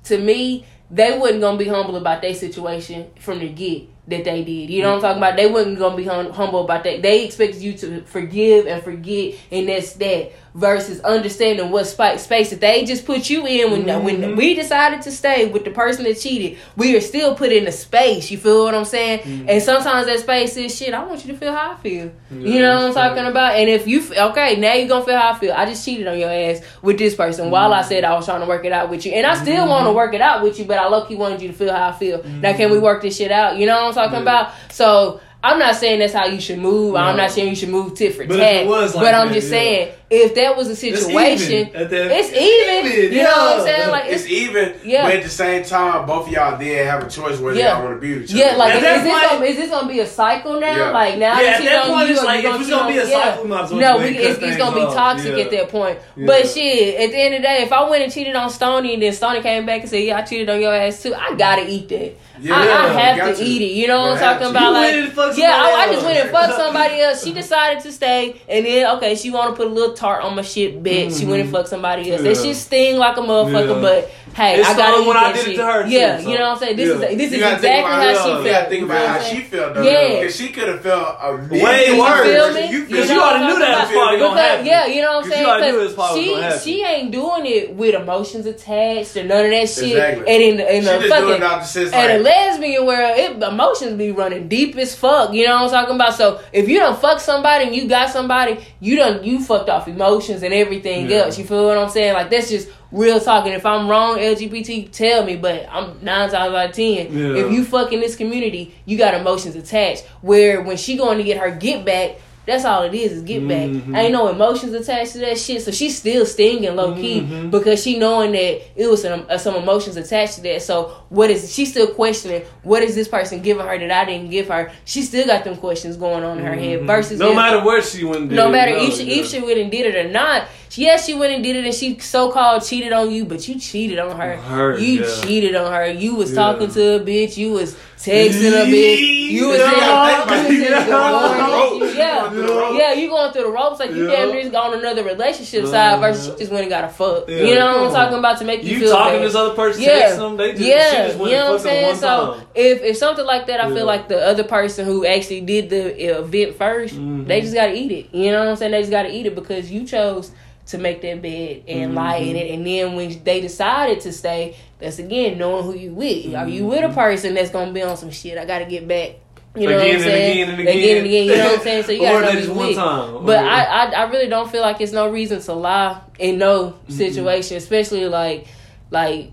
to me, they wasn't gonna be humble about their situation from the get that they did. You know what mm. I'm talking about? They wasn't gonna be hum- humble about that. They expect you to forgive and forget, and that's that. Versus understanding what spa- space that they just put you in when Mm-hmm. when we decided to stay with the person that cheated. We are still put in a space. You feel what I'm saying? Mm-hmm. And sometimes that space is shit. I want you to feel how I feel. you know what I'm talking about? And if you okay, now you're gonna feel how I feel. I just cheated on your ass with this person while I said I was trying to work it out with you, and I still want to work it out with you, but I low key wanted you to feel how I feel. Now can we work this shit out? You know what I'm talking about? So. I'm not saying that's how you should move. I'm not saying you should move tit for But tat. like but I'm just yeah. saying, if that was a even situation, at that- it's even. even, You know what I'm saying? Like It's even, Yeah. but at the same time, both of y'all did have a choice whether Yeah. y'all want to be with each other. Yeah, like At is, that is this gonna, is this gonna be a cycle now? Yeah. Like now Yeah, that at you that don't point, you it's or like, you if gonna gonna be a yeah. cycle, we well no, we, it's, it's gonna be toxic Yeah. at that point. Yeah. But shit, at the end of the day, if I went and cheated on Stoney and then Stoney came back and said, "Yeah, I cheated on your ass too," I gotta eat that. Yeah, I, I you have to, to. eat it. You know what I'm talking about? Like, went and fucked yeah, I, I just went and fucked somebody else. She decided to stay, and then okay, she want to put a little tart on my shit. Bet she went and mm-hmm. fucked somebody else. That Yeah. shit sting like a motherfucker, Yeah. but hey, It's I eat when I that did it to her, too, yeah, so- you know what I'm saying. This Yeah. is this You is exactly how she felt. You gotta think about how she felt though. Yeah. Because she could have felt a Way worse. You feel me? You You feel Because you already knew that was probably gonna happen. Yeah, you know what I'm saying? you already it was 'Cause probably she, she ain't doing it with emotions attached or none of that shit. Exactly. And in, in the fucking doing it out the sense and a lesbian world, it emotions be running deep as fuck. You know what I'm talking about? So if you don't fuck somebody and you got somebody, you done you fucked off emotions and everything Yeah. else. You feel what I'm saying? Like that's just real talking. If I'm wrong, LGBT, tell me. But I'm nine times out of ten. Yeah. If you fuck in this community, you got emotions attached. Where when she going to get her get back. That's all it is, is get back. Mhm. Ain't no emotions attached to that shit. So she's still stinging low key Mhm. because she knowing that it was some, uh, some emotions attached to that. So what is she still questioning? What is this person giving her that I didn't give her? She still got them questions going on in her head. Versus no if- matter where she went, and did no matter no, if she, yeah. if she went and did it or not. Yes, she went and did it, and she so called cheated on you, but you cheated on her. Her, you yeah. cheated on her. You was Yeah. talking to a bitch. You was texting a bitch. You was Yeah. in, Yeah. you Yeah. yeah. You going through the ropes like you damn near on another relationship Uh-huh. side versus you just went and got a fuck. You know what I'm talking about to make you, feel You feel talking bad. to this other person, Yeah, texting them, they just, yeah, she just you know what I'm saying. So time. if if something like that, I feel like the other person who actually did the event 1st Mhm. they just gotta eat it. You know what I'm saying? They just gotta eat it because you chose to make that bed and mm-hmm. lie in it, and then when they decided to stay, that's again knowing who you with. Are you with a mm-hmm. person that's gonna be on some shit? I gotta get back. You know Again what I'm and saying? again and again. again and again. You know what I'm saying? So you gotta know just one with. time. But I, I I really don't feel like it's no reason to lie in no situation, especially like like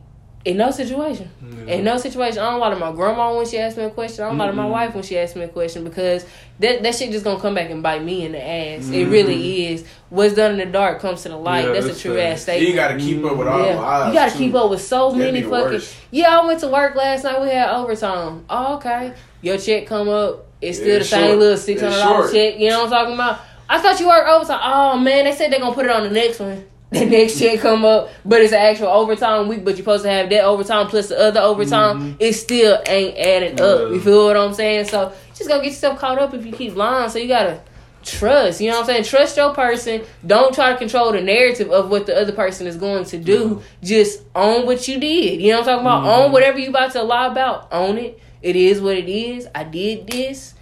in no situation. In no situation. I don't lie to my grandma when she asks me a question. I don't lie to my wife when she asks me a question because that that shit just gonna come back and bite me in the ass. It mm-hmm. really is. What's done in the dark comes to the light. Yeah, that's, that's a true ass statement. You gotta keep up with all Yeah, lies. you gotta too. keep up with so That'd many fucking. Yeah, I went to work last night. We had overtime. Oh, okay. Your check come up. It's still Yeah, the same short. little six hundred dollar check. You know what I'm talking about? I thought you worked overtime. Oh man, they said they're gonna put it on the next one. The next check come up, but it's an actual overtime week. But you're supposed to have that overtime plus the other overtime. Mm-hmm. It still ain't adding up. You feel what I'm saying? So just gonna get yourself caught up if you keep lying. So you gotta trust. You know what I'm saying? Trust your person. Don't try to control the narrative of what the other person is going to do. Just own what you did. You know what I'm talking about? Own mm-hmm. whatever you about to lie about. Own it. It is what it is. I did this.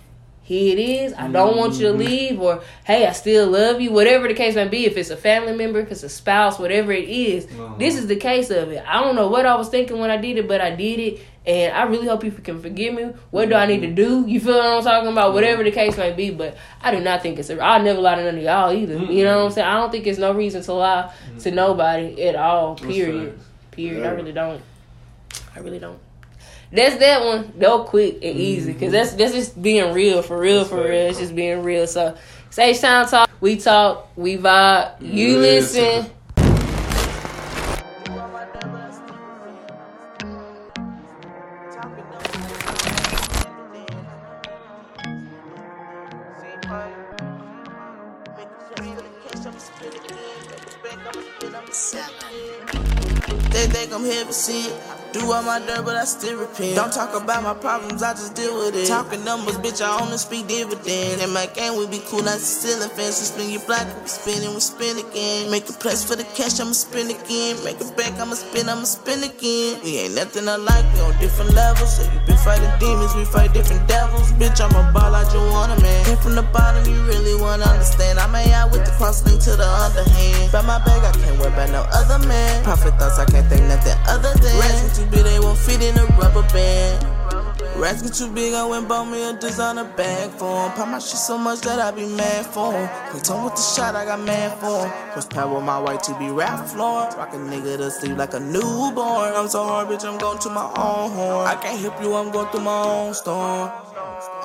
Here it is. I don't want you to leave, or hey, I still love you. Whatever the case may be, if it's a family member, if it's a spouse, whatever it is, this is the case of it. I don't know what I was thinking when I did it, but I did it, and I really hope you can forgive me. What do I need to do? You feel what I'm talking about? Whatever the case may be, but I do not think it's. A, I'll never lie to none of y'all either. You know what I'm saying? I don't think it's no reason to lie to nobody at all. Period. Period. I really don't. I really don't. That's that one. Go quick and easy, cause that's that's just being real for real for real. It's just being real. So, H-Town Talk. We talk. We vibe. You listen. They think I'm heavy shit. Do all my dirt, but I still repent. Don't talk about my problems, I just deal with it. Talking numbers, bitch, I only speak dividends. And my game we be cool, not stealing fans. We spin your block, we spin and we spin again. Make a place for the cash, I'ma spin again. Make it back, I'ma spin, I'ma spin again. We ain't nothing alike, we on different levels. So you been fighting demons, we fight different devils. Bitch, I'm a ball, I just want a man. Came from the bottom, you really wanna understand. I'm out with the cross crosslink to the underhand. By my bag, I can't worry about no other man. Profit thoughts, I can't think nothing other than. Rats too they won't fit in a rubber band. Rats get too big, I went bought me a designer bag for him. Pop my shit so much that I be mad for him. Click on with the shot, I got mad for him. Push power my white to be rap floor. Rock a nigga to sleep like a newborn. I'm so hard, bitch, I'm going to my own horn. I can't help you, I'm going through my own storm.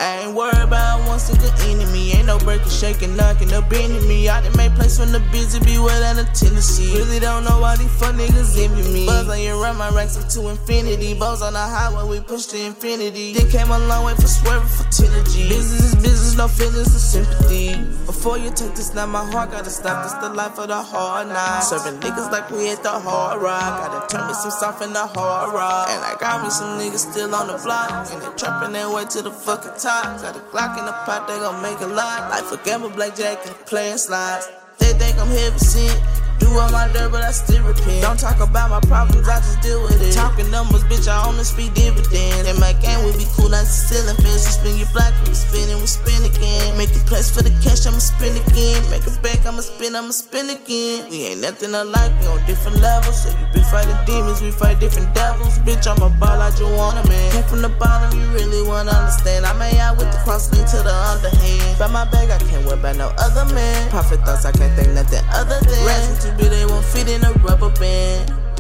I ain't worried about one single enemy. Ain't no breaking, shaking, knocking up into me. I done made place from the busy, be without a Tennessee. Really don't know why these fuck niggas envy me. Buzz on your run, my racks up to infinity. Bows on the highway, we push to infinity. Then came a long way for swerving for energy. Business is business, no feelings of sympathy. Before you take this, now my heart gotta stop. This the life of the hard night. Serving niggas like we at the hard rock. Gotta turn me some soft in the hard rock. And I got me some niggas still on the block. And they trapping their way to the fucking top. Got a Glock in the pot, they gon' make a lot. Life a gamble, blackjack, and playing slides. They think I'm heavy sent. Do all my dirt, but I still repent. Don't talk about my problems, I just deal with it. Talking numbers, bitch, I only speak dividends. And my game would be cool, not stealing fence. You spin your block, we spin and we spin again. Make a place for the cash, I'ma spin again. Make it back, I'ma spin, I'ma spin again. We ain't nothing alike, we on different levels. So you been fighting demons, we fight different devils. Bitch, I'm a ball, I just want a man. Came from the bottom, you really wanna understand. I'm out with the crosslink to the underhand. By my bag, I can't worry by no other man. Profit thoughts, I can't think nothing other than. Big, they won't fit in a rubber band.